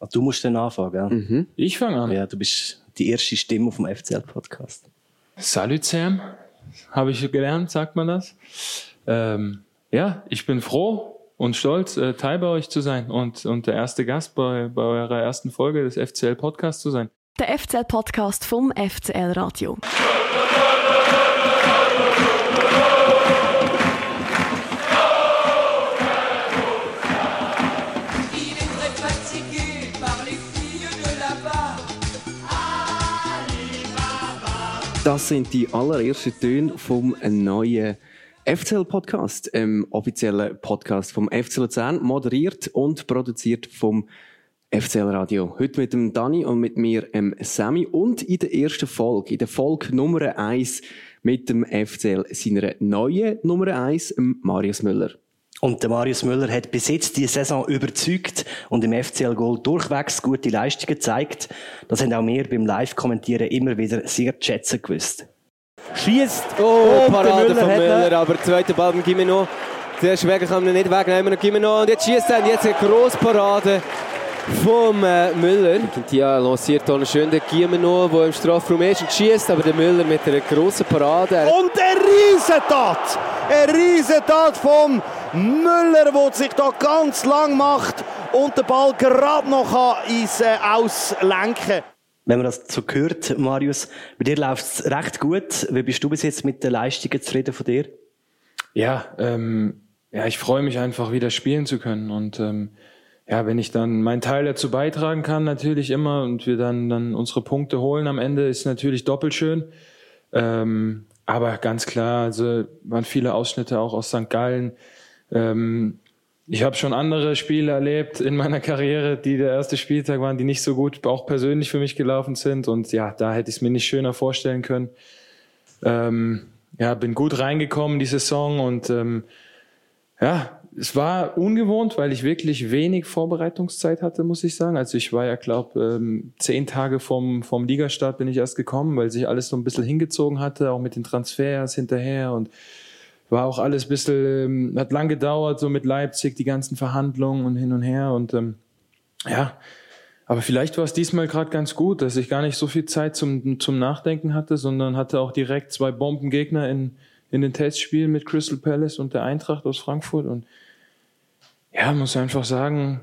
Ah, Du musst dann anfangen, gell? Mhm. Ich fange an. Ja, du bist die erste Stimme auf dem FCL-Podcast. Salut Sam, habe ich gelernt, sagt man das. Ähm, ja, ich bin froh und stolz, äh, Teil bei euch zu sein und, und der erste Gast bei, bei eurer ersten Folge des FCL-Podcasts zu sein. Der FCL-Podcast vom FCL Das sind die allerersten Töne vom neuen FCL-Podcast, ähm, offiziellen Podcast vom FC Luzern, moderiert und produziert vom FCL Radio. Heute mit dem Dani und mit mir, ähm, Sammy. Und in der ersten Folge, in der Folge Nummer 1 mit dem FCL, seiner neuen Nummer 1, ähm, Marius Müller. Und der Marius Müller hat bis jetzt die Saison überzeugt und im FCL Goal durchwegs gute Leistungen gezeigt. Das haben auch wir beim Live-Kommentieren immer wieder sehr zu schätzen gewusst. schießt. Oh, Und Parade der von hat ihn. Müller, aber der zweite Ball beim Gimeno. Der Schwäger kann man nicht wegnehmen, noch Gimeno. Und jetzt schießt er, und jetzt eine Grossparade vom äh, Müller. Quintia lanciert hier schön den Gimeno, der im Strafraum ist und schießt, aber der Müller mit einer grossen Parade. Und eine Riesentat! Eine Riesentat vom Müller, der sich da ganz lang macht und den Ball gerade noch ins äh, Auslenken Wenn man das so hört, Marius, bei dir läuft es recht gut. Wie bist du bis jetzt mit den Leistungen zufrieden von dir? Ja, ähm, ja, ich freue mich einfach wieder spielen zu können und ähm, ja, wenn ich dann meinen Teil dazu beitragen kann, natürlich immer und wir dann dann unsere Punkte holen am Ende, ist natürlich doppelt schön. Ähm, aber ganz klar, also waren viele Ausschnitte auch aus St. Gallen. Ähm, ich habe schon andere Spiele erlebt in meiner Karriere, die der erste Spieltag waren, die nicht so gut auch persönlich für mich gelaufen sind. Und ja, da hätte ich es mir nicht schöner vorstellen können. Ähm, ja, bin gut reingekommen in die Saison und ähm, ja, es war ungewohnt, weil ich wirklich wenig Vorbereitungszeit hatte, muss ich sagen. Also ich war ja, glaube ähm, zehn Tage vom, vom Ligastart bin ich erst gekommen, weil sich alles so ein bisschen hingezogen hatte, auch mit den Transfers hinterher und war auch alles ein bisschen, ähm, hat lang gedauert, so mit Leipzig, die ganzen Verhandlungen und hin und her und ähm, ja, aber vielleicht war es diesmal gerade ganz gut, dass ich gar nicht so viel Zeit zum, zum Nachdenken hatte, sondern hatte auch direkt zwei Bombengegner in, in den Testspielen mit Crystal Palace und der Eintracht aus Frankfurt. Und ja, muss einfach sagen,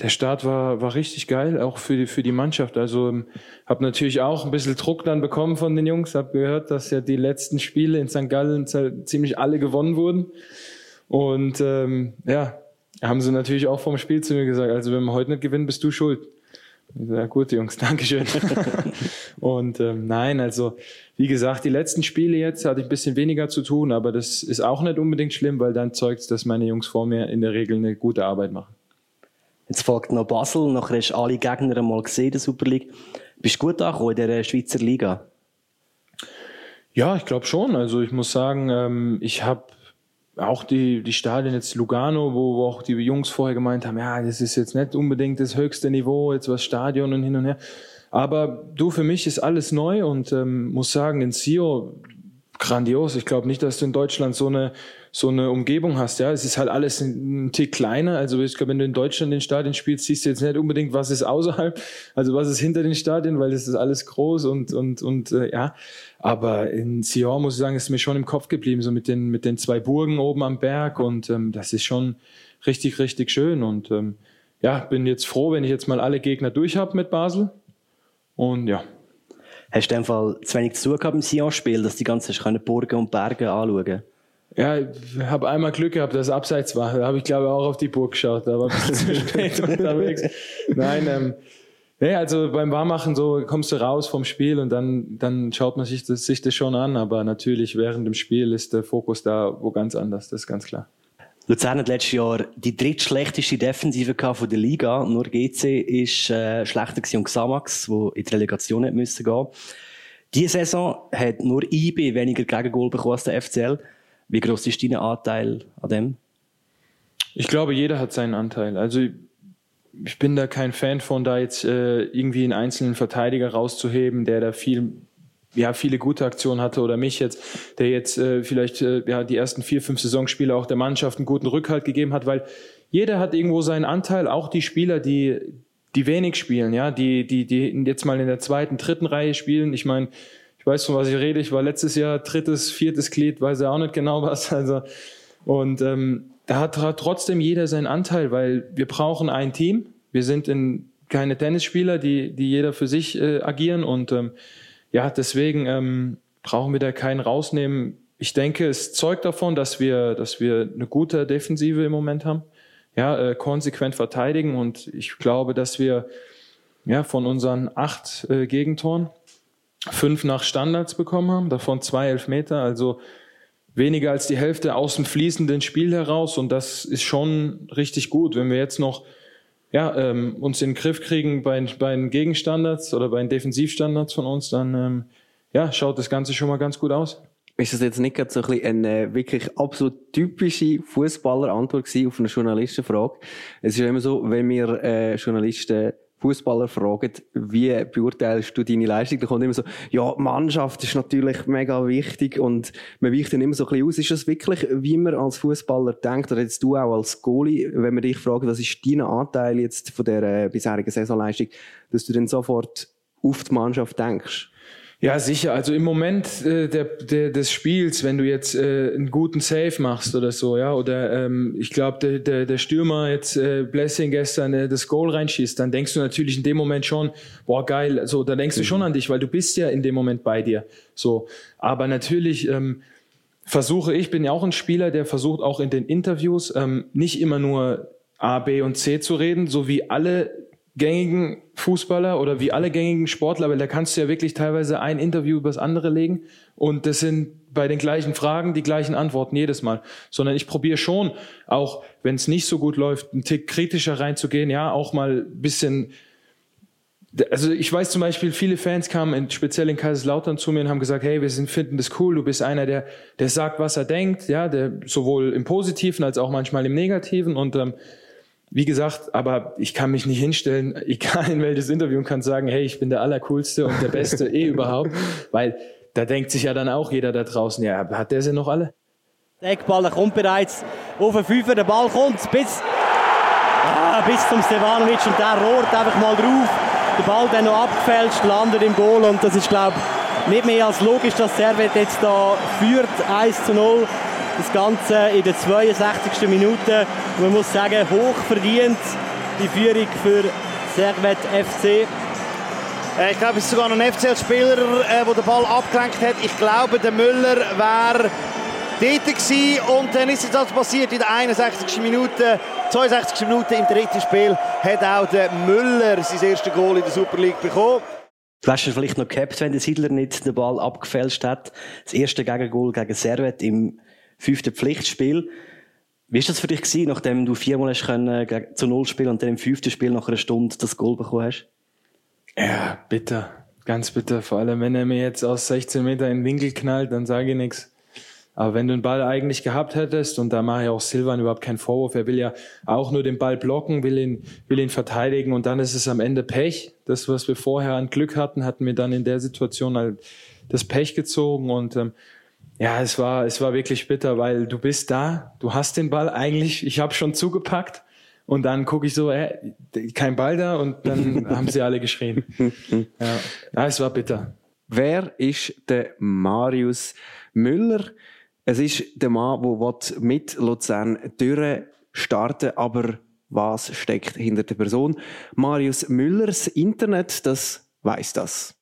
der Start war, war richtig geil, auch für die, für die Mannschaft. Also ähm, habe natürlich auch ein bisschen Druck dann bekommen von den Jungs, habe gehört, dass ja die letzten Spiele in St. Gallen ziemlich alle gewonnen wurden. Und ähm, ja, haben sie natürlich auch vom Spiel zu mir gesagt, also wenn wir heute nicht gewinnen, bist du schuld. Ja gut, Jungs, Dankeschön. und ähm, nein, also wie gesagt, die letzten Spiele jetzt hatte ich ein bisschen weniger zu tun, aber das ist auch nicht unbedingt schlimm, weil dann zeugt dass meine Jungs vor mir in der Regel eine gute Arbeit machen. Jetzt folgt noch Basel, nachher hast du alle Gegner einmal gesehen der Super League. Bist du gut angekommen in der Schweizer Liga? Ja, ich glaube schon. Also ich muss sagen, ähm, ich habe auch die, die Stadien jetzt Lugano, wo, wo auch die Jungs vorher gemeint haben, ja, das ist jetzt nicht unbedingt das höchste Niveau, jetzt was Stadion und hin und her. Aber du, für mich ist alles neu und ähm, muss sagen, in Sio grandios. Ich glaube nicht, dass du in Deutschland so eine so eine Umgebung hast. Ja, es ist halt alles ein, ein Tick kleiner. Also ich glaube, wenn du in Deutschland den Stadien spielst, siehst du jetzt nicht unbedingt, was ist außerhalb, also was ist hinter den Stadien, weil das ist alles groß und und und äh, ja. Aber in Sion muss ich sagen, ist mir schon im Kopf geblieben, so mit den mit den zwei Burgen oben am Berg und ähm, das ist schon richtig richtig schön und ähm, ja, bin jetzt froh, wenn ich jetzt mal alle Gegner durch habe mit Basel und ja. Hast du Fall zu wenig zu tun gehabt im Sion-Spiel, dass die ganzen können Burgen und Berge anschauen Ja, ich habe einmal Glück gehabt, dass es abseits war. Da habe ich, glaube ich, auch auf die Burg geschaut. Da war ein bisschen zu spät unterwegs. Nein, ähm, nee, also beim Warmachen so kommst du raus vom Spiel und dann, dann schaut man sich das, sich das schon an. Aber natürlich während dem Spiel ist der Fokus da wo ganz anders. Das ist ganz klar. Luzern hat letztes Jahr die drittschlechteste Defensive von der Liga. Nur GC ist äh, schlechter und Xamax, wo in die Relegation hat müssen gehen. Diese Saison hat nur IB weniger Gegengol bekommen als der FCL. Wie groß ist dein Anteil an dem? Ich glaube, jeder hat seinen Anteil. Also ich bin da kein Fan von, da jetzt äh, irgendwie einen einzelnen Verteidiger rauszuheben, der da viel, ja, viele gute Aktionen hatte oder mich jetzt, der jetzt äh, vielleicht äh, ja, die ersten vier, fünf Saisonspiele auch der Mannschaft einen guten Rückhalt gegeben hat, weil jeder hat irgendwo seinen Anteil, auch die Spieler, die die wenig spielen, ja, die, die, die jetzt mal in der zweiten, dritten Reihe spielen. Ich meine, ich weiß, von was ich rede. Ich war letztes Jahr drittes, viertes Glied, weiß ja auch nicht genau was. Also, und ähm, da hat, hat trotzdem jeder seinen Anteil, weil wir brauchen ein Team. Wir sind in, keine Tennisspieler, die, die jeder für sich äh, agieren. Und ähm, ja, deswegen ähm, brauchen wir da keinen rausnehmen. Ich denke, es zeugt davon, dass wir, dass wir eine gute Defensive im Moment haben. Ja, äh, konsequent verteidigen. Und ich glaube, dass wir ja, von unseren acht äh, Gegentoren fünf nach Standards bekommen haben, davon zwei Elfmeter, also weniger als die Hälfte aus dem fließenden Spiel heraus und das ist schon richtig gut. Wenn wir jetzt noch ja, ähm, uns in den Griff kriegen bei, bei den Gegenstandards oder bei den Defensivstandards von uns, dann ähm, ja, schaut das Ganze schon mal ganz gut aus. Ist das jetzt nicht gerade so ein bisschen eine wirklich absolut typische Fußballerantwort auf eine Journalistenfrage? Es ist ja immer so, wenn wir äh, Journalisten Fußballer fragen, wie beurteilst du deine Leistung? Da kommt immer so, ja, Mannschaft ist natürlich mega wichtig und man weicht dann immer so ein bisschen aus. Ist das wirklich, wie man als Fußballer denkt, oder jetzt du auch als Goalie, wenn man dich fragt, was ist dein Anteil jetzt von der äh, bisherigen Saisonleistung, dass du dann sofort auf die Mannschaft denkst? Ja, sicher. Also im Moment äh, der, der, des Spiels, wenn du jetzt äh, einen guten Save machst oder so, ja, oder ähm, ich glaube, der, der, der Stürmer jetzt äh, Blessing gestern äh, das Goal reinschießt, dann denkst du natürlich in dem Moment schon, boah, geil, so, da denkst du schon an dich, weil du bist ja in dem Moment bei dir. So. Aber natürlich ähm, versuche ich, bin ja auch ein Spieler, der versucht auch in den Interviews ähm, nicht immer nur A, B und C zu reden, so wie alle gängigen Fußballer oder wie alle gängigen Sportler, weil da kannst du ja wirklich teilweise ein Interview übers andere legen und das sind bei den gleichen Fragen die gleichen Antworten jedes Mal, sondern ich probiere schon, auch wenn es nicht so gut läuft, einen Tick kritischer reinzugehen, ja, auch mal ein bisschen also ich weiß zum Beispiel, viele Fans kamen in, speziell in Kaiserslautern zu mir und haben gesagt, hey, wir sind, finden das cool, du bist einer, der, der sagt, was er denkt, ja, der sowohl im Positiven als auch manchmal im Negativen und ähm, wie gesagt, aber ich kann mich nicht hinstellen, egal in welches Interview, und kann sagen, hey, ich bin der Allercoolste und der Beste eh überhaupt, weil da denkt sich ja dann auch jeder da draußen, ja, hat der sie noch alle? Der Eckball kommt bereits auf den Fünfer, der Ball kommt bis, ah, bis zum Stevanovic und der rohrt einfach mal drauf. Der Ball dann noch abgefälscht, landet im Goal und das ist, glaube ich, nicht mehr als logisch, dass Servet jetzt da führt, 1 zu 0. Das Ganze in der 62. Minute. Und man muss sagen, hoch verdient die Führung für Servet FC. Äh, ich glaube, es ist sogar noch ein FCL-Spieler, äh, der den Ball abgelenkt hat. Ich glaube, der Müller wäre dort gewesen. Und dann ist es das passiert in der 61. Minute. 62. Minute im dritten Spiel hat auch der Müller sein erstes Goal in der Super League bekommen. Du hast vielleicht noch gehabt, wenn der Siedler nicht den Ball abgefälscht hat. Das erste Gegengol gegen Servet im fünften Pflichtspiel. Wie war das für dich gewesen, nachdem du viermal hast können, zu Null spielen und dann im fünften Spiel nach einer Stunde das Goal bekommen hast? Ja, bitter. Ganz bitter. Vor allem, wenn er mir jetzt aus 16 Meter in den Winkel knallt, dann sage ich nichts. Aber wenn du den Ball eigentlich gehabt hättest, und da mache ich auch Silvan überhaupt keinen Vorwurf, er will ja auch nur den Ball blocken, will ihn, will ihn verteidigen und dann ist es am Ende Pech. Das, was wir vorher an Glück hatten, hatten wir dann in der Situation halt das Pech gezogen und ähm, ja, es war, es war wirklich bitter, weil du bist da, du hast den Ball eigentlich, ich habe schon zugepackt und dann gucke ich so, äh, kein Ball da und dann haben sie alle geschrien. Ja. ja, es war bitter. Wer ist der Marius Müller? Es ist der Mann, der mit Luzern durchstarten aber was steckt hinter der Person? Marius Müllers Internet, das weiß das.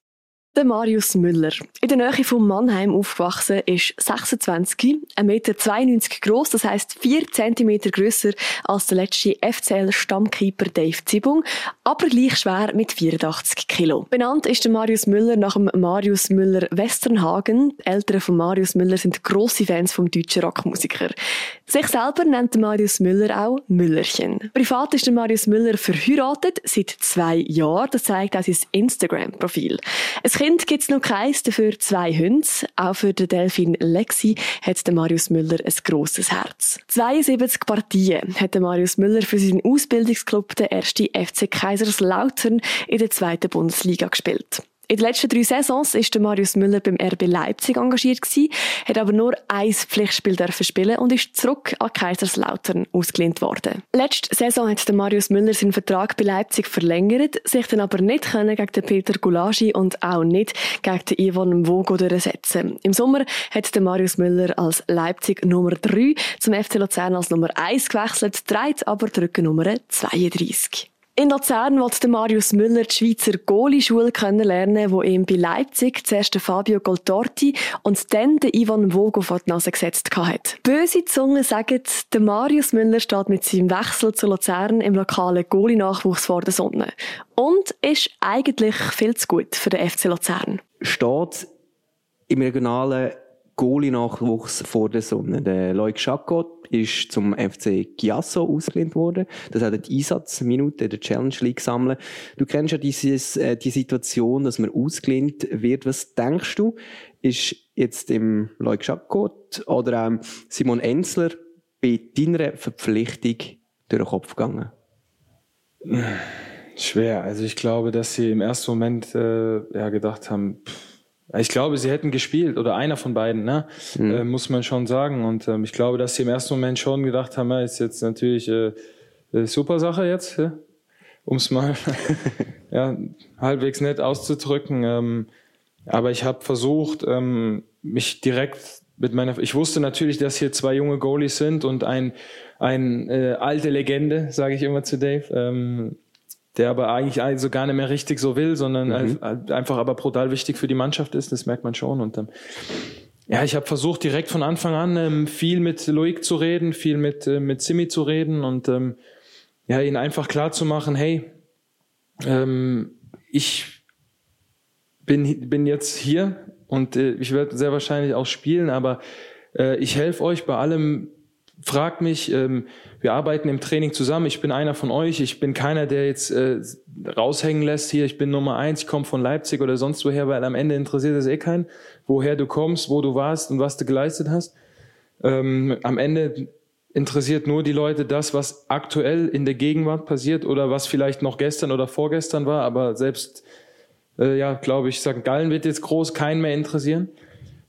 Der Marius Müller. In der Nähe von Mannheim aufgewachsen, ist 26, 1,92 Meter groß, das heisst 4 cm grösser als der letzte FCL-Stammkeeper Dave Zibung, aber gleich schwer mit 84 Kilo. Benannt ist der Marius Müller nach dem Marius Müller Westernhagen. Die Eltern von Marius Müller sind grosse Fans vom deutschen Rockmusiker. Sich selber nennt der Marius Müller auch Müllerchen. Privat ist der Marius Müller verheiratet, seit zwei Jahren. Das zeigt auch sein Instagram-Profil. Ein Kind gibt es noch keins, dafür zwei Hunde. Auch für den Delfin Lexi hat der Marius Müller ein grosses Herz. 72 Partien hat der Marius Müller für seinen Ausbildungsclub, der erste FC Kaiserslautern, in der zweiten Bundesliga gespielt. In den letzten drei Saisons ist der Marius Müller beim RB Leipzig engagiert gewesen, hat aber nur ein Pflichtspiel dürfen spielen und ist zurück an Kaiserslautern ausgelehnt worden. Letzte Saison hat der Marius Müller seinen Vertrag bei Leipzig verlängert, sich dann aber nicht können gegen den Peter Gulagi und auch nicht gegen den Ivan Vogo durchsetzen. Im Sommer hat der Marius Müller als Leipzig Nummer 3 zum FC Luzern als Nummer 1 gewechselt, trägt aber die Rückennummer 32. In Luzern wollte Marius Müller die Schweizer Goalie-Schule kennenlernen, wo ihm bei Leipzig zuerst Fabio Goltorti und dann den Ivan Vogo vor die Nase gesetzt hat. Böse Zungen sagen, der Marius Müller steht mit seinem Wechsel zu Luzern im lokalen Goalie-Nachwuchs vor der Sonne. Und ist eigentlich viel zu gut für den FC Luzern. Steht im regionalen Goalie-Nachwuchs vor der Sonne. Der Loic Chacot ist zum FC Chiasso ausgelehnt worden. Das hat die Einsatzminute der Challenge League gesammelt. Du kennst ja dieses, äh, die Situation, dass man ausgelehnt wird. Was denkst du, ist jetzt im Loic Chacot oder auch Simon Enzler bei deiner Verpflichtung durch den Kopf gegangen? Schwer. Also ich glaube, dass sie im ersten Moment äh, ja, gedacht haben, pff, ich glaube, sie hätten gespielt oder einer von beiden, ne? Mhm. Äh, muss man schon sagen. Und ähm, ich glaube, dass sie im ersten Moment schon gedacht haben, ja, ist jetzt natürlich äh, äh super Sache jetzt, ja? um es mal ja, halbwegs nett auszudrücken. Ähm, aber ich habe versucht, ähm, mich direkt mit meiner. Ich wusste natürlich, dass hier zwei junge Goalies sind und ein ein äh, alte Legende, sage ich immer zu Dave. Ähm, der aber eigentlich also gar nicht mehr richtig so will, sondern mhm. einfach aber brutal wichtig für die Mannschaft ist, das merkt man schon. Und ähm, ja, ich habe versucht, direkt von Anfang an ähm, viel mit Loic zu reden, viel mit, äh, mit Simi zu reden und ähm, ja, ihn einfach klar zu machen, hey, ähm, ich bin, bin jetzt hier und äh, ich werde sehr wahrscheinlich auch spielen, aber äh, ich helfe euch bei allem, fragt mich, ähm, wir arbeiten im Training zusammen, ich bin einer von euch, ich bin keiner, der jetzt äh, raushängen lässt, hier, ich bin Nummer eins, ich komme von Leipzig oder sonst woher, weil am Ende interessiert es eh keinen, woher du kommst, wo du warst und was du geleistet hast. Ähm, am Ende interessiert nur die Leute das, was aktuell in der Gegenwart passiert oder was vielleicht noch gestern oder vorgestern war, aber selbst, äh, ja, glaube ich, St. Gallen wird jetzt groß keinen mehr interessieren.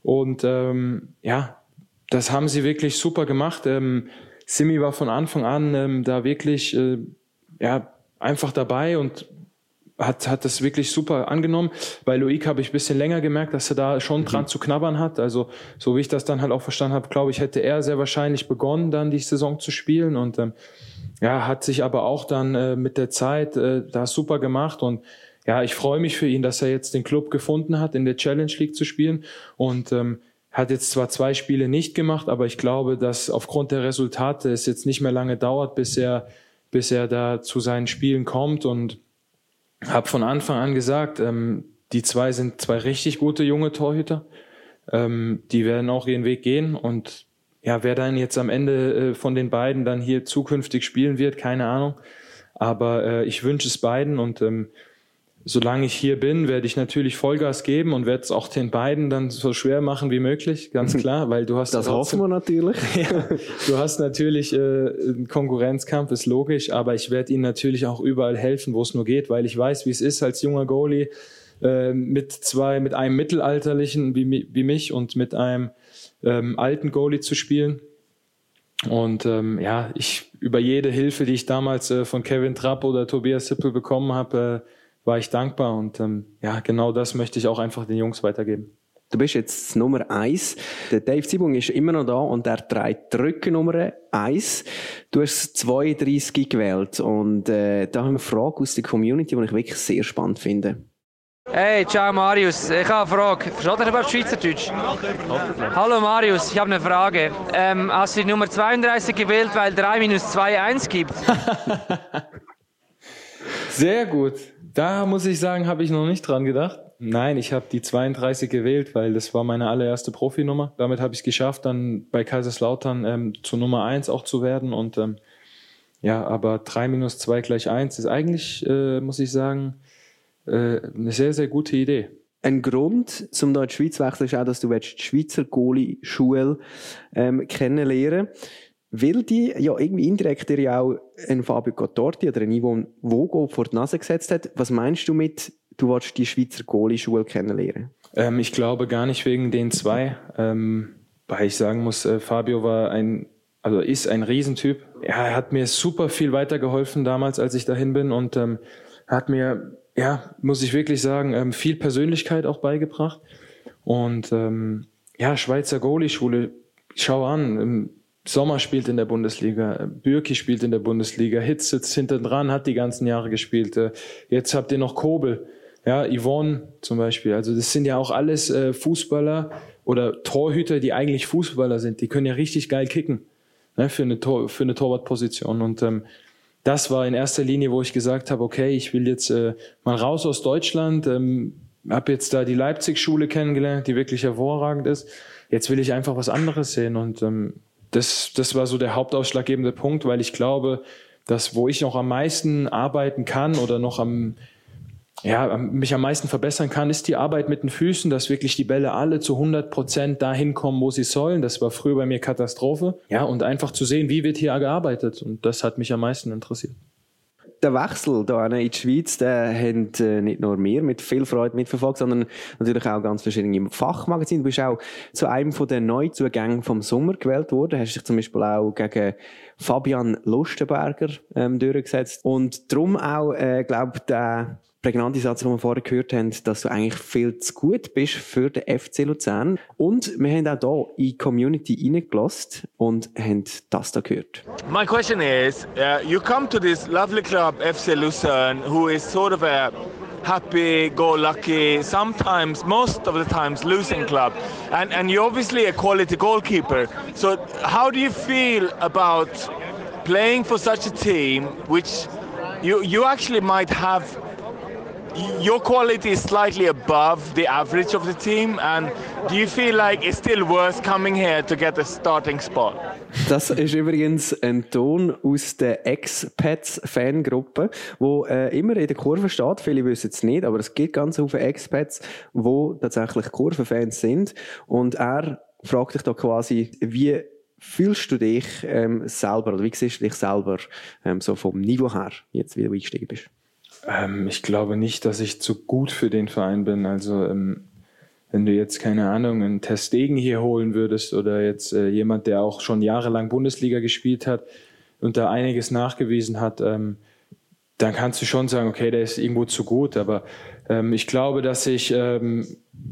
Und ähm, ja, das haben sie wirklich super gemacht. Ähm, Simi war von Anfang an ähm, da wirklich äh, ja, einfach dabei und hat, hat das wirklich super angenommen. Bei Loic habe ich ein bisschen länger gemerkt, dass er da schon mhm. dran zu knabbern hat. Also so wie ich das dann halt auch verstanden habe, glaube ich, hätte er sehr wahrscheinlich begonnen, dann die Saison zu spielen und ähm, ja, hat sich aber auch dann äh, mit der Zeit äh, da super gemacht und ja, ich freue mich für ihn, dass er jetzt den Club gefunden hat, in der Challenge League zu spielen und ähm, hat jetzt zwar zwei Spiele nicht gemacht, aber ich glaube, dass aufgrund der Resultate es jetzt nicht mehr lange dauert, bis er, bis er da zu seinen Spielen kommt und habe von Anfang an gesagt, ähm, die zwei sind zwei richtig gute junge Torhüter. Ähm, die werden auch ihren Weg gehen und ja, wer dann jetzt am Ende äh, von den beiden dann hier zukünftig spielen wird, keine Ahnung. Aber äh, ich wünsche es beiden und ähm, solange ich hier bin, werde ich natürlich Vollgas geben und werde es auch den beiden dann so schwer machen wie möglich, ganz klar, weil du hast das hoffen wir natürlich. ja, du hast natürlich äh, einen Konkurrenzkampf, ist logisch, aber ich werde ihnen natürlich auch überall helfen, wo es nur geht, weil ich weiß, wie es ist als junger Goalie äh, mit zwei, mit einem mittelalterlichen wie, wie mich und mit einem ähm, alten Goalie zu spielen. Und ähm, ja, ich über jede Hilfe, die ich damals äh, von Kevin Trapp oder Tobias Sippel bekommen habe, äh, war ich dankbar und ähm, ja, genau das möchte ich auch einfach den Jungs weitergeben. Du bist jetzt Nummer eins. Der Dave Zibung ist immer noch da und er trägt die Rückennummer eins. Du hast 32 gewählt und äh, da haben wir eine Frage aus der Community, die ich wirklich sehr spannend finde. Hey, ciao Marius. Ich habe eine Frage. Versteht ihr überhaupt Schweizerdeutsch? Hallo Marius, ich habe eine Frage. Ähm, hast du die Nummer 32 gewählt, weil 3 minus 2 1 gibt? Sehr gut. Da muss ich sagen, habe ich noch nicht dran gedacht. Nein, ich habe die 32 gewählt, weil das war meine allererste Profinummer. Damit habe ich es geschafft, dann bei Kaiserslautern ähm, zur Nummer 1 auch zu werden. Und ähm, ja, aber 3 minus 2 gleich 1 ist eigentlich, äh, muss ich sagen, äh, eine sehr, sehr gute Idee. Ein Grund, zum da in die Schweiz zu wechseln, ist auch, dass du die Schweizer Goalie-Schule ähm, kennenlernen weil die ja irgendwie indirekt dir ja auch ein Fabio Gottorti oder ein Ivo Vogo vor die Nase gesetzt hat. Was meinst du mit du willst die Schweizer Goalie-Schule kennenlernen? Ähm, ich glaube gar nicht wegen den zwei, ähm, weil ich sagen muss, äh, Fabio war ein, also ist ein Riesentyp. Ja, er hat mir super viel weitergeholfen damals, als ich dahin bin und ähm, hat mir, ja, muss ich wirklich sagen, ähm, viel Persönlichkeit auch beigebracht. Und ähm, ja, Schweizer Goalie-Schule, schau an, im Sommer spielt in der Bundesliga, Bürki spielt in der Bundesliga, Hitz sitzt hinten dran, hat die ganzen Jahre gespielt. Äh, Jetzt habt ihr noch Kobel, ja, Yvonne zum Beispiel. Also das sind ja auch alles äh, Fußballer oder Torhüter, die eigentlich Fußballer sind. Die können ja richtig geil kicken ne, für, eine Tor, für eine Torwartposition. Und ähm, das war in erster Linie, wo ich gesagt habe, okay, ich will jetzt äh, mal raus aus Deutschland, ähm, habe jetzt da die Leipzig-Schule kennengelernt, die wirklich hervorragend ist. Jetzt will ich einfach was anderes sehen und ähm, das, das war so der hauptausschlaggebende Punkt, weil ich glaube, dass wo ich noch am meisten arbeiten kann oder noch am ja, mich am meisten verbessern kann, ist die Arbeit mit den Füßen, dass wirklich die Bälle alle zu 100 Prozent dahin kommen, wo sie sollen. Das war früher bei mir Katastrophe. Ja, und einfach zu sehen, wie wird hier gearbeitet. Und das hat mich am meisten interessiert der Wechsel hier in die Schweiz, den haben äh, nicht nur wir mit viel Freude mitverfolgt, sondern natürlich auch ganz verschiedene Fachmagazine. Du bist auch zu einem von den Neuzugängen vom Sommer gewählt worden. Hast dich zum Beispiel auch gegen Fabian Lustenberger ähm, durchgesetzt. Und darum auch, äh, glaube der prägnante Satz, den wir vorher gehört haben, dass du eigentlich viel zu gut bist für den FC Luzern. Und wir haben auch hier in die Community reingelassen und haben das da gehört. My question is, uh, you come to this lovely club, FC Lucerne, who is sort of a happy-go-lucky, sometimes, most of the times, losing club. And, and you're obviously a quality goalkeeper. So how do you feel about playing for such a team, which you, you actually might have your quality is slightly above the average of the team and do you feel like it's still worth coming here to get a starting spot? Das ist übrigens ein Ton aus der Expats-Fangruppe, wo äh, immer in der Kurve steht. Viele wissen es nicht, aber es gibt ganz viele Expats, wo tatsächlich Kurvenfans sind. Und er fragt dich da quasi, wie fühlst du dich ähm, selber oder wie siehst du dich selber ähm, so vom Niveau her, jetzt wie du eingestiegen bist? Ähm, ich glaube nicht, dass ich zu gut für den Verein bin. Also ähm, wenn du jetzt keine Ahnung einen Testegen hier holen würdest oder jetzt äh, jemand, der auch schon jahrelang Bundesliga gespielt hat und da einiges nachgewiesen hat, ähm, dann kannst du schon sagen, okay, der ist irgendwo zu gut. Aber ähm, ich glaube, dass ich ähm,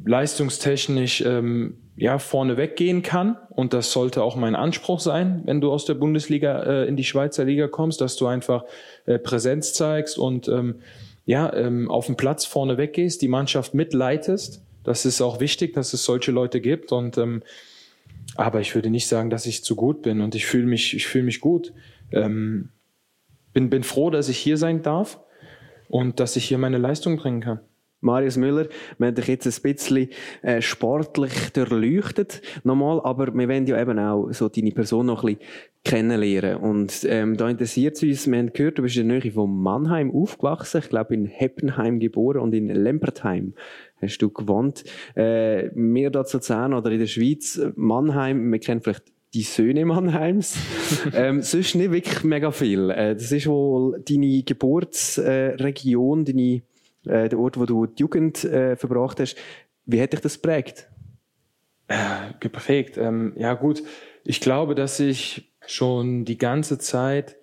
leistungstechnisch ähm, ja vorne weggehen kann und das sollte auch mein Anspruch sein, wenn du aus der Bundesliga äh, in die Schweizer Liga kommst, dass du einfach äh, Präsenz zeigst und ähm, ja ähm, auf dem Platz vorne weggehst, die Mannschaft mitleitest. Das ist auch wichtig, dass es solche Leute gibt und ähm, aber ich würde nicht sagen, dass ich zu gut bin und ich fühle mich ich fühle mich gut. Ähm, bin bin froh, dass ich hier sein darf und dass ich hier meine Leistung bringen kann. Marius Müller, wir haben dich jetzt ein bisschen äh, sportlich durchleuchtet, nochmal, aber wir wollen ja eben auch so deine Person noch ein bisschen kennenlernen. Und ähm, da interessiert es uns, wir haben gehört, du bist in der Nähe von Mannheim aufgewachsen, ich glaube in Heppenheim geboren und in Lempertheim hast du gewohnt. Äh, wir da zu Luzern oder in der Schweiz, Mannheim, wir kennen vielleicht die Söhne Mannheims. ähm, sonst nicht wirklich mega viel. Äh, das ist wohl deine Geburtsregion, deine äh, der Ort, wo du die Jugend äh, verbracht hast. Wie hat dich das geprägt? Äh, geprägt. Ähm, ja gut, ich glaube, dass ich schon die ganze Zeit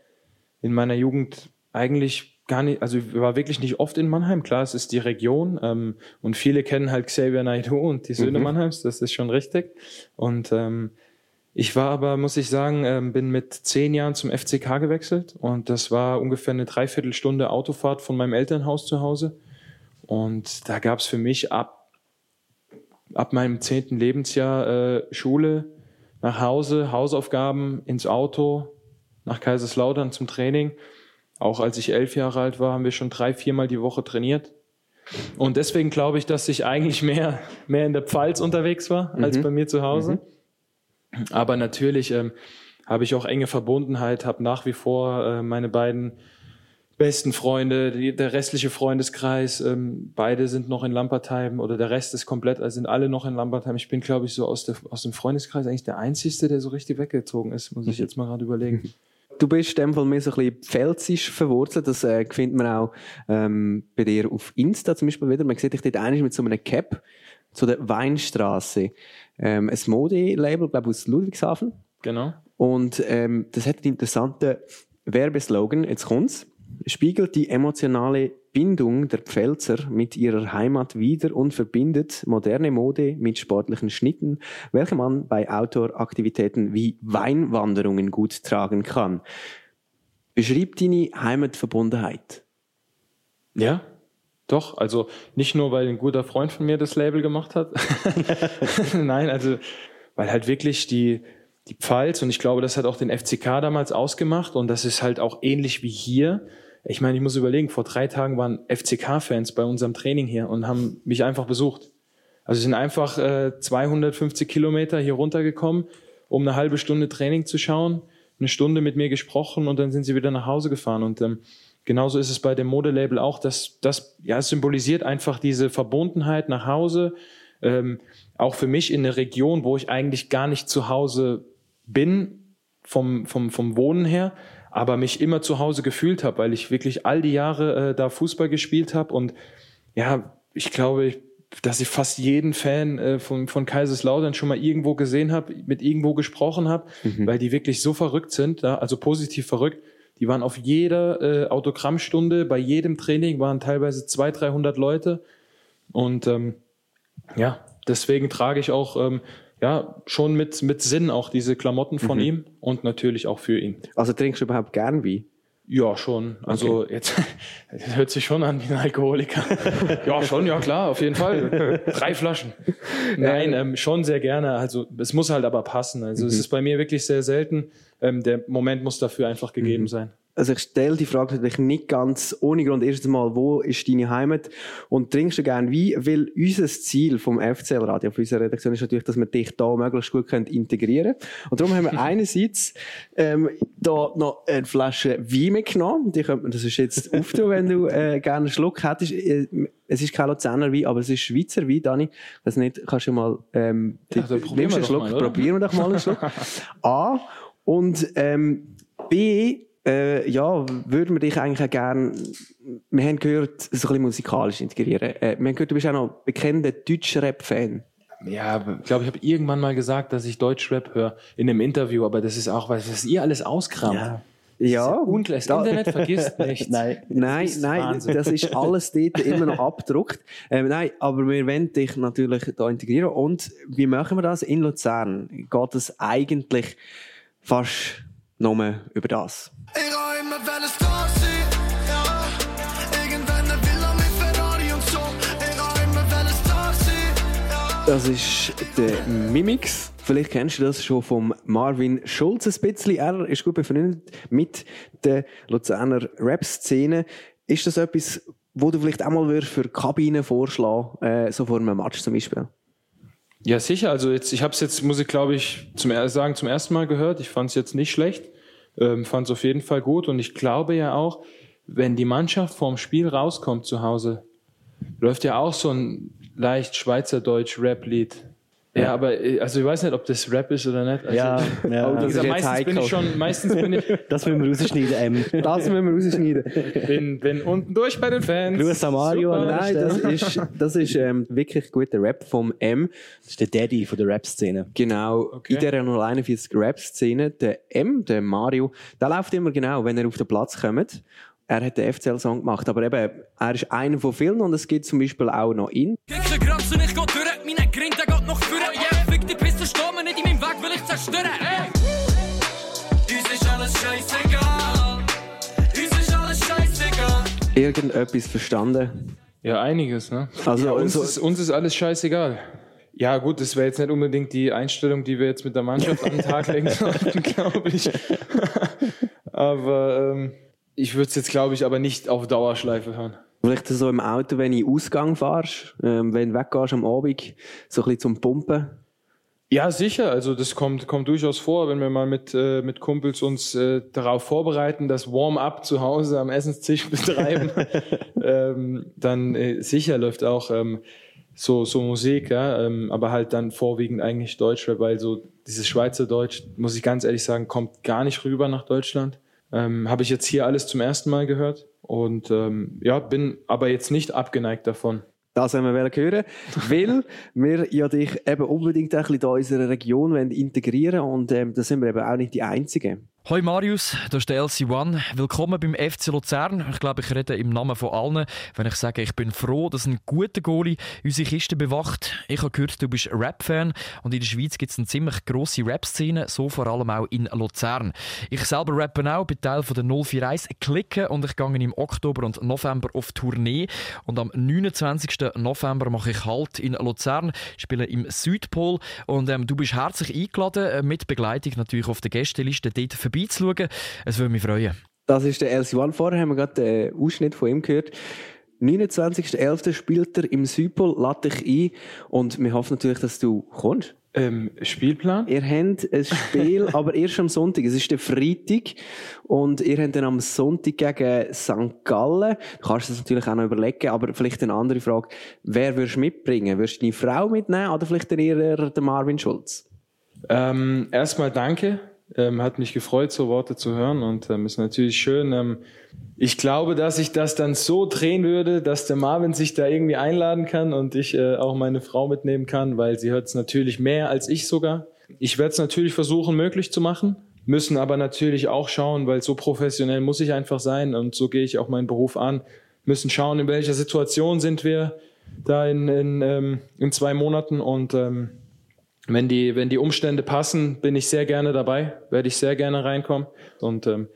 in meiner Jugend eigentlich gar nicht, also ich war wirklich nicht oft in Mannheim. Klar, es ist die Region ähm, und viele kennen halt Xavier Naidoo und die Söhne mhm. Mannheims, das ist schon richtig. Und ähm, ich war aber, muss ich sagen, ähm, bin mit zehn Jahren zum FCK gewechselt und das war ungefähr eine Dreiviertelstunde Autofahrt von meinem Elternhaus zu Hause. Und da gab es für mich ab, ab meinem zehnten Lebensjahr äh, Schule, nach Hause, Hausaufgaben, ins Auto, nach Kaiserslautern zum Training. Auch als ich elf Jahre alt war, haben wir schon drei, viermal die Woche trainiert. Und deswegen glaube ich, dass ich eigentlich mehr, mehr in der Pfalz unterwegs war, als mhm. bei mir zu Hause. Mhm. Aber natürlich ähm, habe ich auch enge Verbundenheit, habe nach wie vor äh, meine beiden besten Freunde, die, der restliche Freundeskreis, ähm, beide sind noch in Lampertheim oder der Rest ist komplett, also sind alle noch in Lampertheim. Ich bin, glaube ich, so aus, der, aus dem Freundeskreis eigentlich der Einzige, der so richtig weggezogen ist, muss ich jetzt mal gerade überlegen. Du bist in dem Fall mehr so ein bisschen pfälzisch verwurzelt. Das äh, findet man auch ähm, bei dir auf Insta zum Beispiel wieder. Man sieht dich dort eigentlich mit so einem Cap zu der Weinstraße. Ähm, ein Mode-Label, glaube ich, aus Ludwigshafen. Genau. Und ähm, das hat einen interessanten Werbeslogan. Jetzt kommt's. Spiegelt die emotionale Bindung der Pfälzer mit ihrer Heimat wider und verbindet moderne Mode mit sportlichen Schnitten, welche man bei Outdoor-Aktivitäten wie Weinwanderungen gut tragen kann. Beschreib deine Heimatverbundenheit. Ja, doch. Also nicht nur, weil ein guter Freund von mir das Label gemacht hat. Nein, also weil halt wirklich die, die Pfalz und ich glaube, das hat auch den FCK damals ausgemacht und das ist halt auch ähnlich wie hier. Ich meine, ich muss überlegen, vor drei Tagen waren FCK-Fans bei unserem Training hier und haben mich einfach besucht. Also sind einfach äh, 250 Kilometer hier runtergekommen, um eine halbe Stunde Training zu schauen, eine Stunde mit mir gesprochen und dann sind sie wieder nach Hause gefahren. Und ähm, genauso ist es bei dem Modelabel auch, dass das ja es symbolisiert einfach diese Verbundenheit nach Hause. Ähm, auch für mich in der Region, wo ich eigentlich gar nicht zu Hause bin, vom, vom, vom Wohnen her, aber mich immer zu Hause gefühlt habe, weil ich wirklich all die Jahre äh, da Fußball gespielt habe und ja, ich glaube, dass ich fast jeden Fan äh, von, von Kaiserslautern schon mal irgendwo gesehen habe, mit irgendwo gesprochen habe, Mhm. weil die wirklich so verrückt sind, ja, also positiv verrückt. Die waren auf jeder äh, Autogrammstunde, bei jedem Training waren teilweise 200, 300 Leute und ähm, ja, deswegen trage ich auch ähm, ja schon mit mit Sinn auch diese Klamotten von Mhm. ihm und natürlich auch für ihn. Also trinkst du überhaupt gern Wein? Ja, schon. Also jetzt das hört sich schon an wie ein Alkoholiker. ja, schon, ja klar, auf jeden Fall. Drei Flaschen. Nein, ähm, schon sehr gerne. Also es muss halt aber passen. Also es Mhm. ist bei mir wirklich sehr selten. Ähm, der Moment muss dafür einfach gegeben sein. Also ich stelle die Frage natürlich nicht ganz ohne Grund. Erstens mal, wo ist deine Heimat? Und trinkst du gerne Wein? Weil unser Ziel vom FCL Radio, von unserer Redaktion, ist natürlich, dass wir dich da möglichst gut können integrieren können. Und darum haben wir einerseits ähm, da noch eine Flasche Wein mitgenommen. Die könnte man, das ist jetzt auftun, wenn du äh, gerne einen Schluck hättest. Äh, Es ist kein Luzerner Wein, aber es ist Schweizer Wein, Dani. Das nicht, kannst du mal, ähm, Ja, probieren nimmst wir einen Schluck, mal, probieren wir doch mal einen Schluck. A. Und ähm, B. Äh, ja, würden wir dich eigentlich auch gerne, wir haben gehört, so ein bisschen musikalisch integrieren. Äh, wir haben gehört, du bist auch noch bekennender Deutsch-Rap-Fan. Ja, ich glaube, ich habe irgendwann mal gesagt, dass ich Deutschrap höre in einem Interview, aber das ist auch, was, was ihr alles auskramt. Ja. Ja, Unklar. Das da- Internet vergisst nichts. Nein. Nein, ist nein, das ist alles dort immer noch abgedruckt. Ähm, nein, aber wir wollen dich natürlich da integrieren. Und wie machen wir das? In Luzern geht es eigentlich fast nur über das. Ich immer wollen Star sein, ja. Irgendwann eine Villa mit Ferrari und so. Ich immer wollen Star sein, ja. Das ist der Mimix. Vielleicht kennst du das schon vom Marvin Schulz ein bisschen. Er ist gut befreundet mit der Luzerner Rap-Szene. Ist das etwas, wo du vielleicht auch mal für Kabinen vorschlagen, äh, so vor einem Match zum Beispiel? Ja, sicher. Also jetzt, ich habe es jetzt, muss ich glaube ich zum sagen, zum ersten Mal gehört. Ich fand es jetzt nicht schlecht, ähm, fand es auf jeden Fall gut und ich glaube ja auch, wenn die Mannschaft vorm Spiel rauskommt zu Hause, läuft ja auch so ein leicht Schweizerdeutsch-Rap-Lied. Ja, aber äh, also ich weiß nicht, ob das Rap ist oder nicht. Also, Ja, ja. Wie Das gesagt, ist jetzt meistens bin ich schon, meistens bin ich, Das müssen wir rausschneiden, ähm. Das müssen wir rausschneiden. bin, bin unten durch bei den Fans. Grüß an Mario Super. Nein, das ist, das ist ähm, wirklich guter Rap vom M. Das ist der Daddy von der Rap-Szene. Genau, Okay. in dieser 041 Rap-Szene, der M, der Mario, der läuft immer genau, wenn er auf den Platz kommt. Er hat den FCL-Song gemacht, aber eben, er ist einer von vielen und es gibt zum Beispiel auch noch ihn. Kickst du Grenzen, ich geh durch, meine Grind, der geht noch führen. Yeah, fick die Piste, steh mir nicht in meinem Weg, will ich zerstören. Hey. Uns ist alles scheißegal. Uns ist alles scheißegal. Irgendetwas verstanden. Ja, einiges, ne? Also, ja, uns, so- ist, uns ist alles scheißegal. Ja, gut, das wäre jetzt nicht unbedingt die Einstellung, die wir jetzt mit der Mannschaft an den Tag legen sollten, glaube ich. aber ähm, ich würde es jetzt, glaube ich, aber nicht auf Dauerschleife hören. Vielleicht so im Auto, wenn du Ausgang fahrst, ähm, wenn du weggehst am Abend, so ein bisschen zum Pumpen. Ja, sicher. Also das kommt, kommt durchaus vor, wenn wir mal mit, äh, mit Kumpels uns äh, darauf vorbereiten, das Warm-up zu Hause am Essenstisch betreiben. ähm, dann äh, sicher läuft auch ähm, so, so Musik, ja, ähm, aber halt dann vorwiegend eigentlich Deutschrap, weil so dieses Schweizerdeutsch, muss ich ganz ehrlich sagen, kommt gar nicht rüber nach Deutschland. Ähm, Habe ich jetzt hier alles zum ersten Mal gehört und ähm, ja, bin aber jetzt nicht abgeneigt davon. Das haben wir hören, weil wir ja dich eben unbedingt ein bisschen in unserer Region wollen integrieren und ähm, da sind wir eben auch nicht die Einzigen. Hoi Marius, das ist der LC1. Willkommen beim FC Luzern. Ich glaube, ich rede im Namen von allen, wenn ich sage, ich bin froh, dass ein guter Goalie unsere Kiste bewacht. Ich habe gehört, du bist Rap-Fan und in der Schweiz gibt es eine ziemlich grosse Rap-Szene, so vor allem auch in Luzern. Ich selber rappe auch, bin Teil von der 041 Klicken und ich gehe im Oktober und November auf Tournee und am 29. November mache ich Halt in Luzern, spiele im Südpol und ähm, du bist herzlich eingeladen, äh, mit Begleitung natürlich auf der Gästeliste dort vorbeizuschauen. Es würde mich freuen. Das ist der LC1. Vorher haben wir gerade den Ausschnitt von ihm gehört. 29.11. spielt er im Südpol, lade dich ein und wir hoffen natürlich, dass du kommst. Ähm, Spielplan? Ihr habt ein Spiel, aber erst am Sonntag. Es ist der Freitag und ihr habt dann am Sonntag gegen St. Gallen. Du kannst das natürlich auch noch überlegen, aber vielleicht eine andere Frage. Wer würdest du mitbringen? Würdest du deine Frau mitnehmen oder vielleicht eher der Marvin Schulz? Ähm, erstmal danke. Ähm, hat mich gefreut, so Worte zu hören und ähm, ist natürlich schön. Ähm, ich glaube, dass ich das dann so drehen würde, dass der Marvin sich da irgendwie einladen kann und ich äh, auch meine Frau mitnehmen kann, weil sie hört es natürlich mehr als ich sogar. Ich werde es natürlich versuchen, möglich zu machen, müssen aber natürlich auch schauen, weil so professionell muss ich einfach sein und so gehe ich auch meinen Beruf an, müssen schauen, in welcher Situation sind wir da in, in, ähm, in zwei Monaten und ähm, wenn die, wenn die Umstände passen, bin ich sehr gerne dabei, werde ich sehr gerne reinkommen. Und ähm,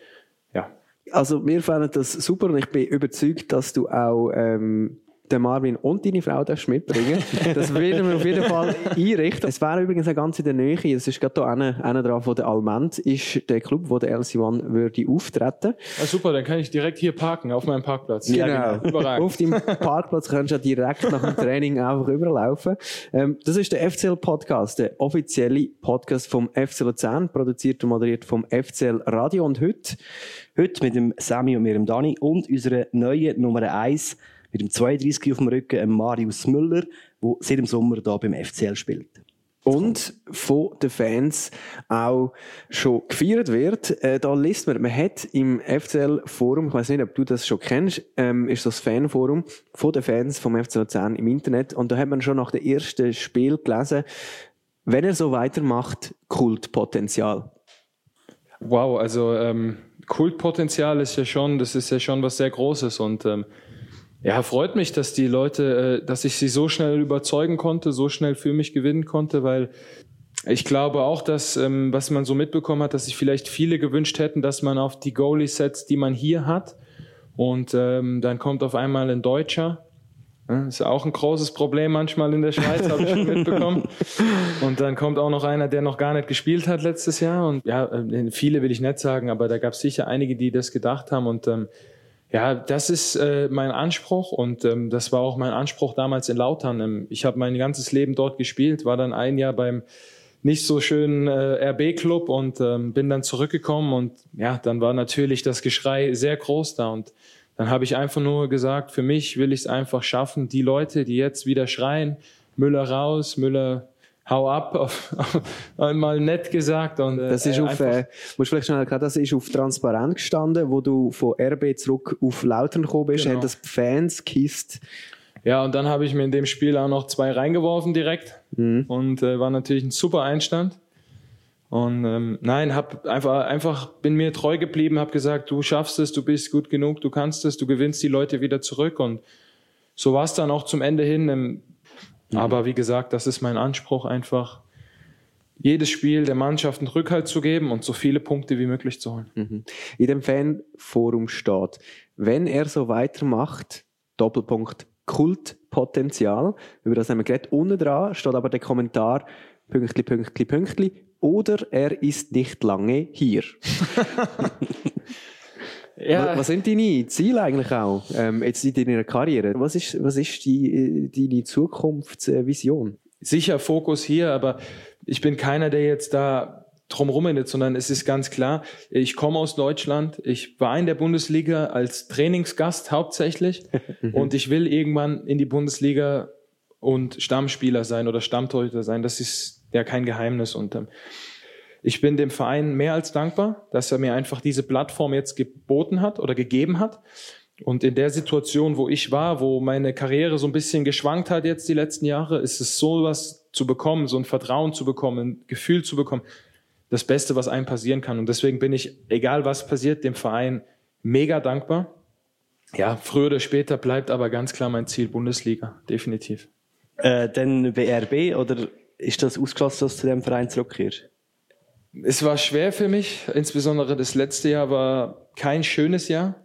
ja. Also wir fanden das super und ich bin überzeugt, dass du auch ähm, den Marvin und deine Frau darfst mitbringen. Das werden wir auf jeden Fall einrichten. Es wäre übrigens auch ganz in der Nähe, es ist gerade hier einer, einer dran von der Alment, ist der Club, wo der LC1 würde auftreten. Ah, super, dann kann ich direkt hier parken, auf meinem Parkplatz. Genau. Überragend. Auf dem Parkplatz kannst du ja direkt nach dem Training einfach überlaufen. Ähm, das ist der FCL Podcast, der offizielle Podcast vom FC Luzern, produziert und moderiert vom FCL Radio. Und heute, Heute mit dem Sammy und mir, dem Dani und unserer neuen Nummer 1 mit dem 32 auf dem Rücken, Marius Müller, der seit dem Sommer hier beim FCL spielt. und von den Fans auch schon gefeiert wird. Äh, da liest man, man hat im FCL-Forum, ich weiß nicht, ob du das schon kennst, ähm, ist das Fanforum von den Fans vom FC Luzern im Internet und da hat man schon nach dem ersten Spiel gelesen, wenn er so weitermacht, Kultpotenzial. Wow, also ähm, Kultpotenzial ist ja schon, das ist ja schon was sehr Großes und ähm, ja, freut mich, dass die Leute, äh, dass ich sie so schnell überzeugen konnte, so schnell für mich gewinnen konnte, weil ich glaube auch, dass, ähm, was man so mitbekommen hat, dass sich vielleicht viele gewünscht hätten, dass man auf die Goalies setzt, die man hier hat. Und ähm, dann kommt auf einmal ein Deutscher. Ist ja auch ein großes Problem manchmal in der Schweiz, habe ich schon mitbekommen. Und dann kommt auch noch einer, der noch gar nicht gespielt hat letztes Jahr. Und ja, äh, viele will ich nicht sagen, aber da gab es sicher einige, die das gedacht haben. Und ähm, ja, das ist äh, mein Anspruch und ähm, das war auch mein Anspruch damals in Lautern. Ähm, ich habe mein ganzes Leben dort gespielt, war dann ein Jahr beim nicht so schönen äh, RB-Club und ähm, bin dann zurückgekommen und ja, dann war natürlich das Geschrei sehr groß da und dann habe ich einfach nur gesagt, für mich will ich es einfach schaffen, die Leute, die jetzt wieder schreien, Müller raus, Müller hau ab, auf, mal nett gesagt und äh, Das ist auf, äh, musst vielleicht schnell erklären, das ist auf transparent gestanden, wo du von RB zurück auf Lautern gekommen bist, Genau. haben das Fans gekisst. Ja, und dann habe ich mir in dem Spiel auch noch zwei reingeworfen direkt. Und äh, war natürlich ein super Einstand. Und ähm, nein, hab einfach, einfach bin mir treu geblieben, habe gesagt, du schaffst es, du bist gut genug, du kannst es, du gewinnst die Leute wieder zurück. Und so war es dann auch zum Ende hin. Ähm, Aber wie gesagt, das ist mein Anspruch, einfach jedes Spiel der Mannschaft einen Rückhalt zu geben und so viele Punkte wie möglich zu holen. Mhm. In dem Fanforum steht, wenn er so weitermacht, Doppelpunkt Kultpotenzial, über das haben wir geredet, unten dran steht aber der Kommentar, Pünktli, Pünktli, Pünktli, oder er ist nicht lange hier. Ja. Was, sind deine Ziele eigentlich auch, ähm, jetzt in deiner Karriere? Was ist, was ist die, deine Zukunftsvision? sicher Fokus hier, aber ich bin keiner, der jetzt da drumherum redet, sondern es ist ganz klar, ich komme aus Deutschland, ich war in der Bundesliga als Trainingsgast hauptsächlich und ich will irgendwann in die Bundesliga und Stammspieler sein oder Stammtorhüter sein. Das ist ja kein Geheimnis und ähm, ich bin dem Verein mehr als dankbar, dass er mir einfach diese Plattform jetzt geboten hat oder gegeben hat. Und in der Situation, wo ich war, wo meine Karriere so ein bisschen geschwankt hat jetzt die letzten Jahre, ist es so was zu bekommen, so ein Vertrauen zu bekommen, ein Gefühl zu bekommen, das Beste, was einem passieren kann. Und deswegen bin ich, egal was passiert, dem Verein mega dankbar. Ja, früher oder später bleibt aber ganz klar mein Ziel Bundesliga, definitiv. Äh, dann BRB oder ist das ausgeschlossen, dass du zu dem Verein zurückkehrst? Es war schwer für mich, insbesondere das letzte Jahr war kein schönes Jahr.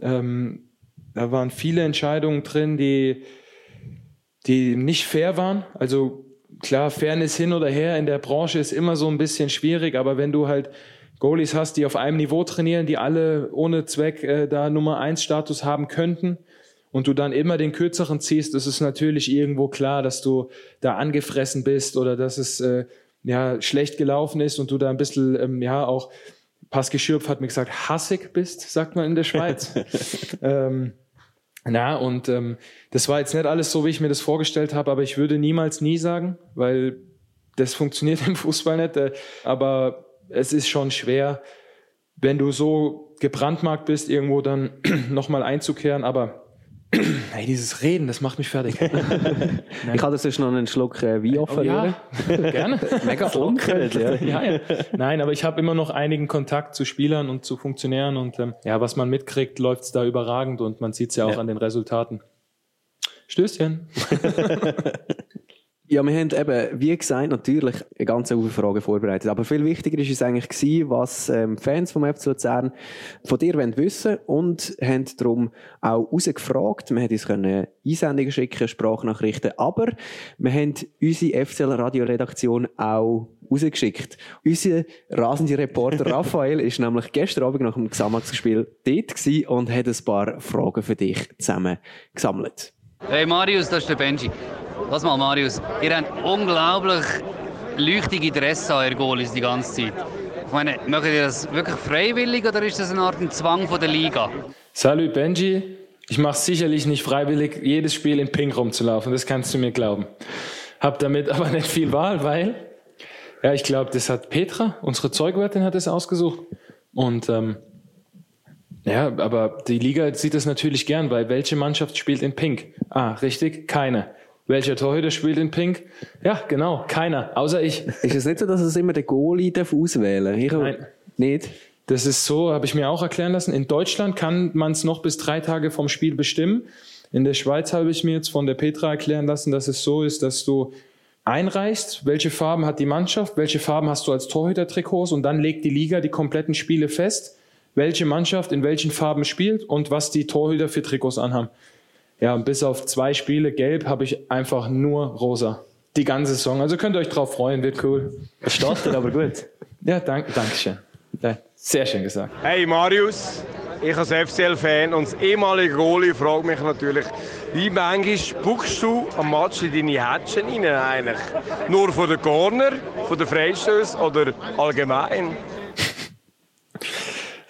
Ähm, da waren viele Entscheidungen drin, die, die nicht fair waren. Also klar, Fairness hin oder her in der Branche ist immer so ein bisschen schwierig, aber wenn du halt Goalies hast, die auf einem Niveau trainieren, die alle ohne Zweck äh, da Nummer eins Status haben könnten und du dann immer den kürzeren ziehst, ist es natürlich irgendwo klar, dass du da angefressen bist oder dass es äh, ja schlecht gelaufen ist und du da ein bisschen ähm, ja auch Pascal Schürpf hat mir gesagt, hassig bist, sagt man in der Schweiz. ähm, na, und ähm, das war jetzt nicht alles so, wie ich mir das vorgestellt habe, aber ich würde niemals nie sagen, weil das funktioniert im Fußball nicht. Äh, aber es ist schon schwer, wenn du so gebrandmarkt bist, irgendwo dann nochmal einzukehren. Aber hey, dieses Reden, das macht mich fertig. ich dir sonst noch einen Schluck äh, Wein offerieren. Oh, ja, gerne. Mega unkrönt, ja. ja, ja. Nein, aber ich habe immer noch einigen Kontakt zu Spielern und zu Funktionären und ähm, ja, was man mitkriegt, läuft es da überragend und man sieht es ja auch ja. an den Resultaten. Stößchen. Ja, wir haben eben, wie gesagt, natürlich eine ganze Menge Fragen vorbereitet. Aber viel wichtiger ist es eigentlich gewesen, was ähm, Fans vom FC Luzern von dir wollen wissen und haben darum auch rausgefragt. Wir haben uns können Einsendungen schicken, Sprachnachrichten, aber wir haben unsere FCL Radioredaktion auch rausgeschickt. Unser rasende Reporter Raphael ist nämlich gestern Abend nach dem Gesamtspiel dort gewesen und hat ein paar Fragen für dich zusammen gesammelt. Hey Marius, das ist der Benji. Lass mal, Marius, ihr habt unglaublich leuchtige Dresse an, ihr Goalies die ganze Zeit. Ich meine, macht ihr das wirklich freiwillig oder ist das eine Art Zwang von der Liga? Salut Benji, ich mache sicherlich nicht freiwillig, jedes Spiel in Pink rumzulaufen, das kannst du mir glauben. Hab damit aber nicht viel Wahl, weil, ja, ich glaube, das hat Petra, unsere Zeugwirtin, hat das ausgesucht. Und ähm, ja, aber die Liga sieht das natürlich gern, weil welche Mannschaft spielt in Pink? Ah, richtig, keine. Welcher Torhüter spielt in Pink? Ja, genau, keiner, außer ich. Ist es nicht so, dass es immer der Goalie darf auswählen ich Nein. Nicht? Das ist so, habe ich mir auch erklären lassen. In Deutschland kann man es noch bis drei Tage vom Spiel bestimmen. In der Schweiz habe ich mir jetzt von der Petra erklären lassen, dass es so ist, dass du einreichst, welche Farben hat die Mannschaft, welche Farben hast du als Torhüter-Trikots und dann legt die Liga die kompletten Spiele fest, welche Mannschaft in welchen Farben spielt und was die Torhüter für Trikots anhaben. Ja, bis auf zwei Spiele gelb habe ich einfach nur rosa. Die ganze Saison. Also könnt ihr euch drauf freuen, wird cool. Es startet aber gut. Ja, danke, danke schön. Ja, sehr schön gesagt. Hey Marius, ich als FCL-Fan und als ehemaliger Goalie frage mich natürlich, wie manchmal spuckst du am Match in deine Hätschen rein eigentlich? Nur von der Corner, von der Freistöße oder allgemein?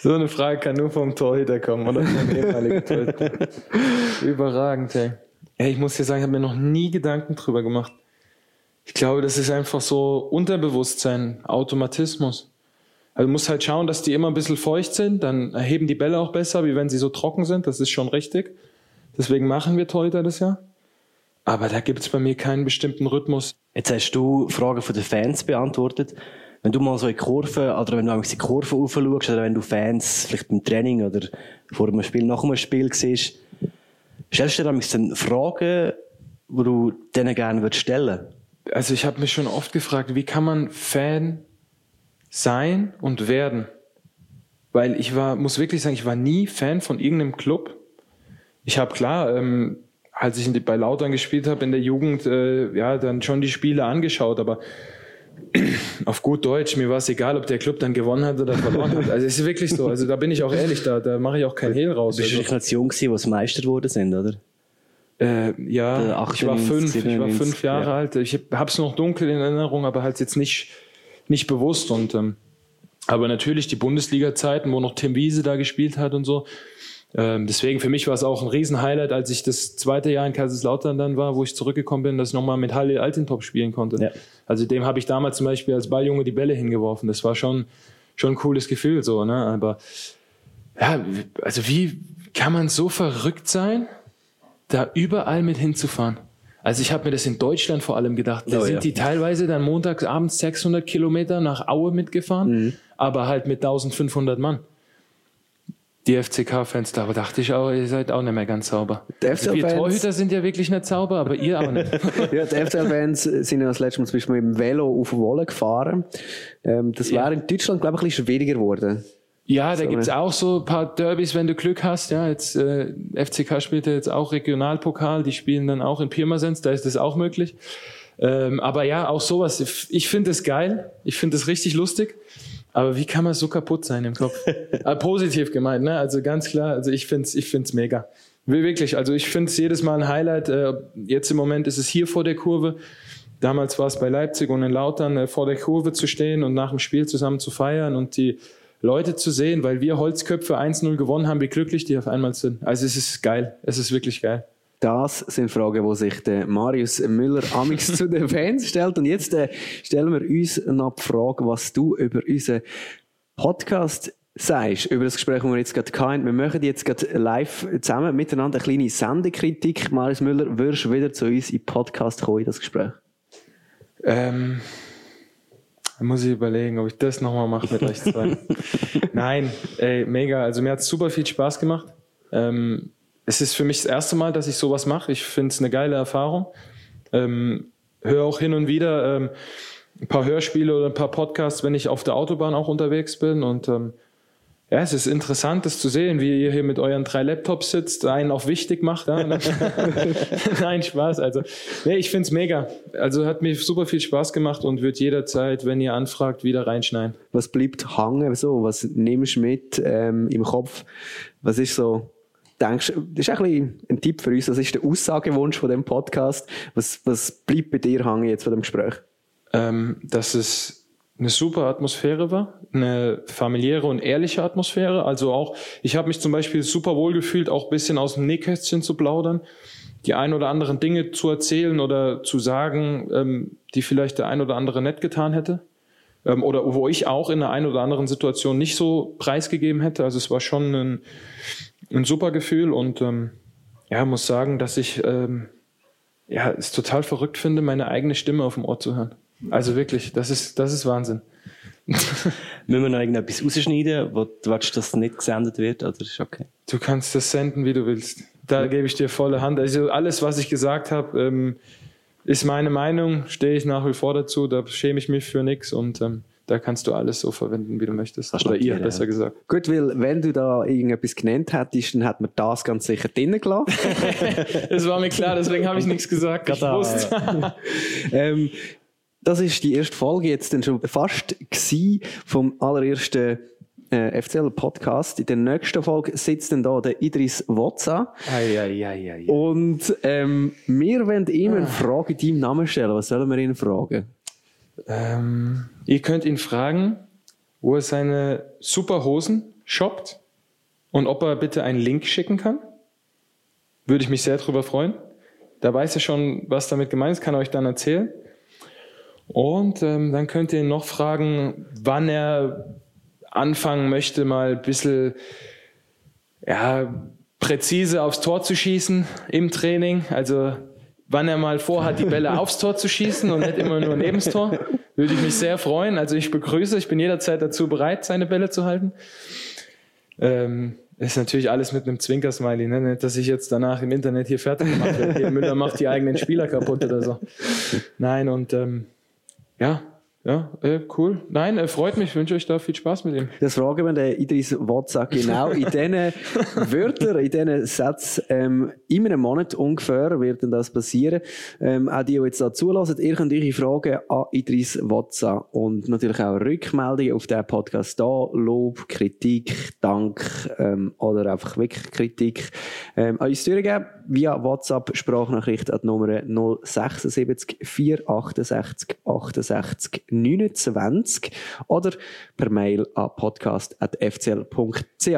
So eine Frage kann nur vom Torhüter kommen, oder? Vom ehemaligen Torhüter. Überragend, ey. Ey, ich muss dir sagen, ich habe mir noch nie Gedanken drüber gemacht. Ich glaube, das ist einfach so Unterbewusstsein, Automatismus. Also du musst halt schauen, dass die immer ein bisschen feucht sind, dann erheben die Bälle auch besser, wie wenn sie so trocken sind. Das ist schon richtig. Deswegen machen wir Torhüter das ja. Aber da gibt es bei mir keinen bestimmten Rhythmus. Jetzt hast du Fragen von den Fans beantwortet wenn du mal so in Kurven, oder wenn du in die Kurve aufschaust, oder wenn du Fans vielleicht beim Training oder vor einem Spiel, nach einem Spiel siehst, stellst du dir dann Fragen, die du denen gerne würdest stellen Also ich habe mich schon oft gefragt, wie kann man Fan sein und werden? Weil ich war, muss wirklich sagen, ich war nie Fan von irgendeinem Club. Ich habe klar, ähm, als ich bei Lautern gespielt habe in der Jugend, äh, ja, dann schon die Spiele angeschaut, aber auf gut Deutsch, mir war es egal, ob der Club dann gewonnen hat oder verloren hat. Also es ist wirklich so. Also da bin ich auch ehrlich, da, da mache ich auch kein Hehl raus. Du bist also. als jung gewesen, was Meister geworden sind, oder? Äh, ja, ich war fünf, ich war fünf Jahre ja. alt. Ich habe es noch dunkel in Erinnerung, aber halt jetzt nicht, nicht bewusst. Und ähm, aber natürlich die Bundesliga-Zeiten, wo noch Tim Wiese da gespielt hat und so. Ähm, deswegen für mich war es auch ein Riesenhighlight, als ich das zweite Jahr in Kaiserslautern dann war, wo ich zurückgekommen bin, dass ich nochmal mit Halle Altintop spielen konnte. Also dem habe ich damals zum Beispiel als Balljunge die Bälle hingeworfen. Das war schon, schon ein cooles Gefühl so, ne? Aber ja, also wie kann man so verrückt sein, da überall mit hinzufahren? Also ich habe mir das in Deutschland vor allem gedacht. Da Oh, sind ja. die teilweise dann montags abends 600 Kilometer nach Aue mitgefahren, Mhm. aber halt mit 1500 Mann. Die FCK-Fans, da dachte ich auch, ihr seid auch nicht mehr ganz sauber. Die Also wir FCK-Fans Torhüter sind ja wirklich nicht sauber, aber ihr auch nicht. ja, die FCL-Fans sind ja das letzte Mal zum Beispiel mit dem Velo auf Wolle gefahren. Ähm, das wäre in Deutschland, glaube ich, ein bisschen schwieriger geworden. Ja, da So, gibt's auch so ein paar Derbys, wenn du Glück hast. Ja, jetzt äh, FCK spielt ja jetzt auch Regionalpokal, die spielen dann auch in Pirmasens, da ist das auch möglich. Ähm, aber ja, auch sowas. Ich- Ich finde es geil, ich finde es richtig lustig. Aber wie kann man so kaputt sein im Kopf? äh, positiv gemeint, ne? Also ganz klar, also ich finde es ich find's mega. Wir- Wirklich, also ich finde es jedes Mal ein Highlight. Äh, jetzt im Moment ist es hier vor der Kurve. Damals war es bei Leipzig und in Lautern äh, vor der Kurve zu stehen und nach dem Spiel zusammen zu feiern und die Leute zu sehen, weil wir Holzköpfe 1-0 gewonnen haben, wie glücklich die auf einmal sind. Also es ist geil. Es ist wirklich geil. Das sind Fragen, die sich der Marius Müller amix zu den Fans stellt. Und jetzt äh, stellen wir uns noch die Frage, was du über unseren Podcast sagst, über das Gespräch, das wir jetzt gerade hatten. Wir machen jetzt gerade live zusammen miteinander eine kleine Sendekritik. Marius Müller, wirst du wieder zu uns den Podcast kommen, in das Gespräch? Ähm, muss ich überlegen, ob ich das nochmal mache mit euch zwei. Nein, ey, mega. Also mir hat es super viel Spaß gemacht. Ähm, es ist für mich das erste Mal, dass ich sowas mache. Ich finde es eine geile Erfahrung. Ähm, höre auch hin und wieder ähm, ein paar Hörspiele oder ein paar Podcasts, wenn ich auf der Autobahn auch unterwegs bin. Und ähm, ja, es ist interessant, das zu sehen, wie ihr hier mit euren drei Laptops sitzt, einen auch wichtig macht. Ja? Nein, Spaß. Also, nee, ich find's mega. Also hat mir super viel Spaß gemacht und wird jederzeit, wenn ihr anfragt, wieder reinschneiden. Was bleibt hängen? So? Was nimmst du mit ähm, im Kopf? Was ist so, denkst das ist ein, ein Tipp für uns, was ist der Aussagewunsch von dem Podcast? Was, was bleibt bei dir hängen jetzt von dem Gespräch? ähm, dass es eine super Atmosphäre war, eine familiäre und ehrliche Atmosphäre. Also auch, ich habe mich zum Beispiel super wohl gefühlt, auch ein bisschen aus dem Nähkästchen zu plaudern, die ein oder anderen Dinge zu erzählen oder zu sagen, ähm, die vielleicht der ein oder andere nett getan hätte. Ähm, oder wo ich auch in der einen oder anderen Situation nicht so preisgegeben hätte. Also es war schon ein, ein super Gefühl und ähm, ja, muss sagen, dass ich ähm, ja, es total verrückt finde, meine eigene Stimme auf dem Ohr zu hören. Also wirklich, das ist, das ist Wahnsinn. Müssen wir noch irgendetwas rausschneiden, wo du willst, dass nicht gesendet wird? Oder ist okay? Du kannst das senden, wie du willst. Da gebe ich dir volle Hand. Also alles, was ich gesagt habe, ähm, ist meine Meinung, stehe ich nach wie vor dazu, da schäme ich mich für nichts und ähm, da kannst du alles so verwenden, wie du möchtest. Oder ihr, notieren, besser ja. gesagt. Gut, weil wenn du da irgendetwas genannt hättest, dann hätten wir das ganz sicher drinnen gelassen. Es war mir klar, deswegen habe ich nichts gesagt. Ich wusste. ähm, das ist die erste Folge jetzt dann schon fast gsi vom allerersten äh, FCL-Podcast. In der nächsten Folge sitzt dann da der Idris Wotza. Und ähm, wir wollen ihm eine Frage in deinem Namen stellen. Was sollen wir ihn fragen? Ähm, ihr könnt ihn fragen, wo er seine super Hosen shoppt und ob er bitte einen Link schicken kann. Würde ich mich sehr darüber freuen. Da weiß er schon, was damit gemeint ist, kann er euch dann erzählen. Und ähm, dann könnt ihr ihn noch fragen, wann er anfangen möchte, mal ein bisschen ja, präzise aufs Tor zu schießen im Training. Also wann er mal vorhat, die Bälle aufs Tor zu schießen und nicht immer nur neben das Tor. Würde ich mich sehr freuen. Also ich begrüße, ich bin jederzeit dazu bereit, seine Bälle zu halten. Ähm, ist natürlich alles mit einem Zwinkersmiley, ne? Nicht, dass ich jetzt danach im Internet hier fertig gemacht werde. Müller macht die eigenen Spieler kaputt oder so. Nein, und ähm, ja, ja, äh, cool. Nein, äh, freut mich, wünsche euch da viel Spaß mit ihm. Das fragen wir den Idris Wotza genau in diesen Wörtern, in diesen Sätzen. Ähm, in einem Monat ungefähr wird dann das passieren. Ähm, auch die, die jetzt da zulassen, ihr könnt eure Fragen an Idris Wotza und natürlich auch Rückmeldungen auf diesen Podcast da. Lob, Kritik, Dank ähm, oder einfach wirklich Kritik ähm, an uns durchgeben via WhatsApp Sprachnachricht an die Nummer 076 468 68 29 oder per Mail an podcast.fcl.ch.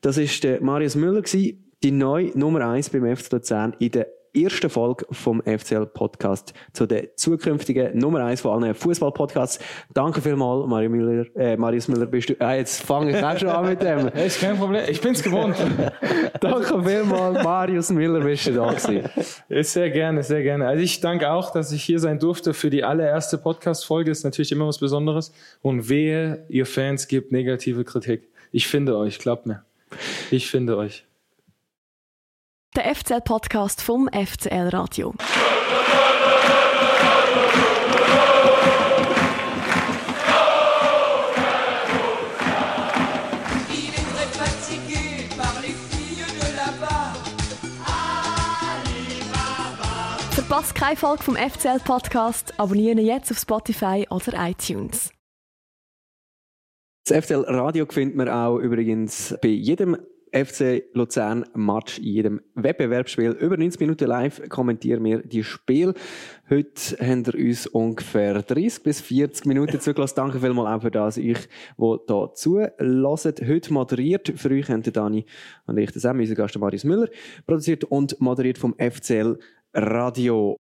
Das ist der Marius Müller, die neue Nummer 1 beim FC Luzern in der ersten Folge vom FCL Podcast zu der zukünftigen Nummer 1 von allen Fußball-Podcasts. Danke vielmals, Mario Müller, äh, Marius Müller, bist du, ah, jetzt fange ich auch schon an mit dem. Ist kein Problem, ich bin's gewohnt. danke vielmals, Marius Müller, bist du da gewesen. Sehr gerne, sehr gerne. Also ich danke auch, dass ich hier sein durfte für die allererste Podcast-Folge. Ist natürlich immer was Besonderes. Und wehe, ihr Fans gibt negative Kritik. Ich finde euch, glaubt mir. Ich finde euch. Der FCL-Podcast vom FCL Radio. Verpasst keine Folge vom FCL-Podcast, abonnieren jetzt auf Spotify oder iTunes. Das FCL Radio findet man auch übrigens bei jedem FC Luzern Match, in jedem Wettbewerbsspiel. Über 90 Minuten live kommentieren wir die Spiel. Heute haben wir uns ungefähr 30 bis 40 Minuten zugelassen. Danke vielmals auch für das, euch, die hier zulassen. Heute moderiert für euch haben Dani und ich, Sam, unser Gast Marius Müller, produziert und moderiert vom FCL Radio.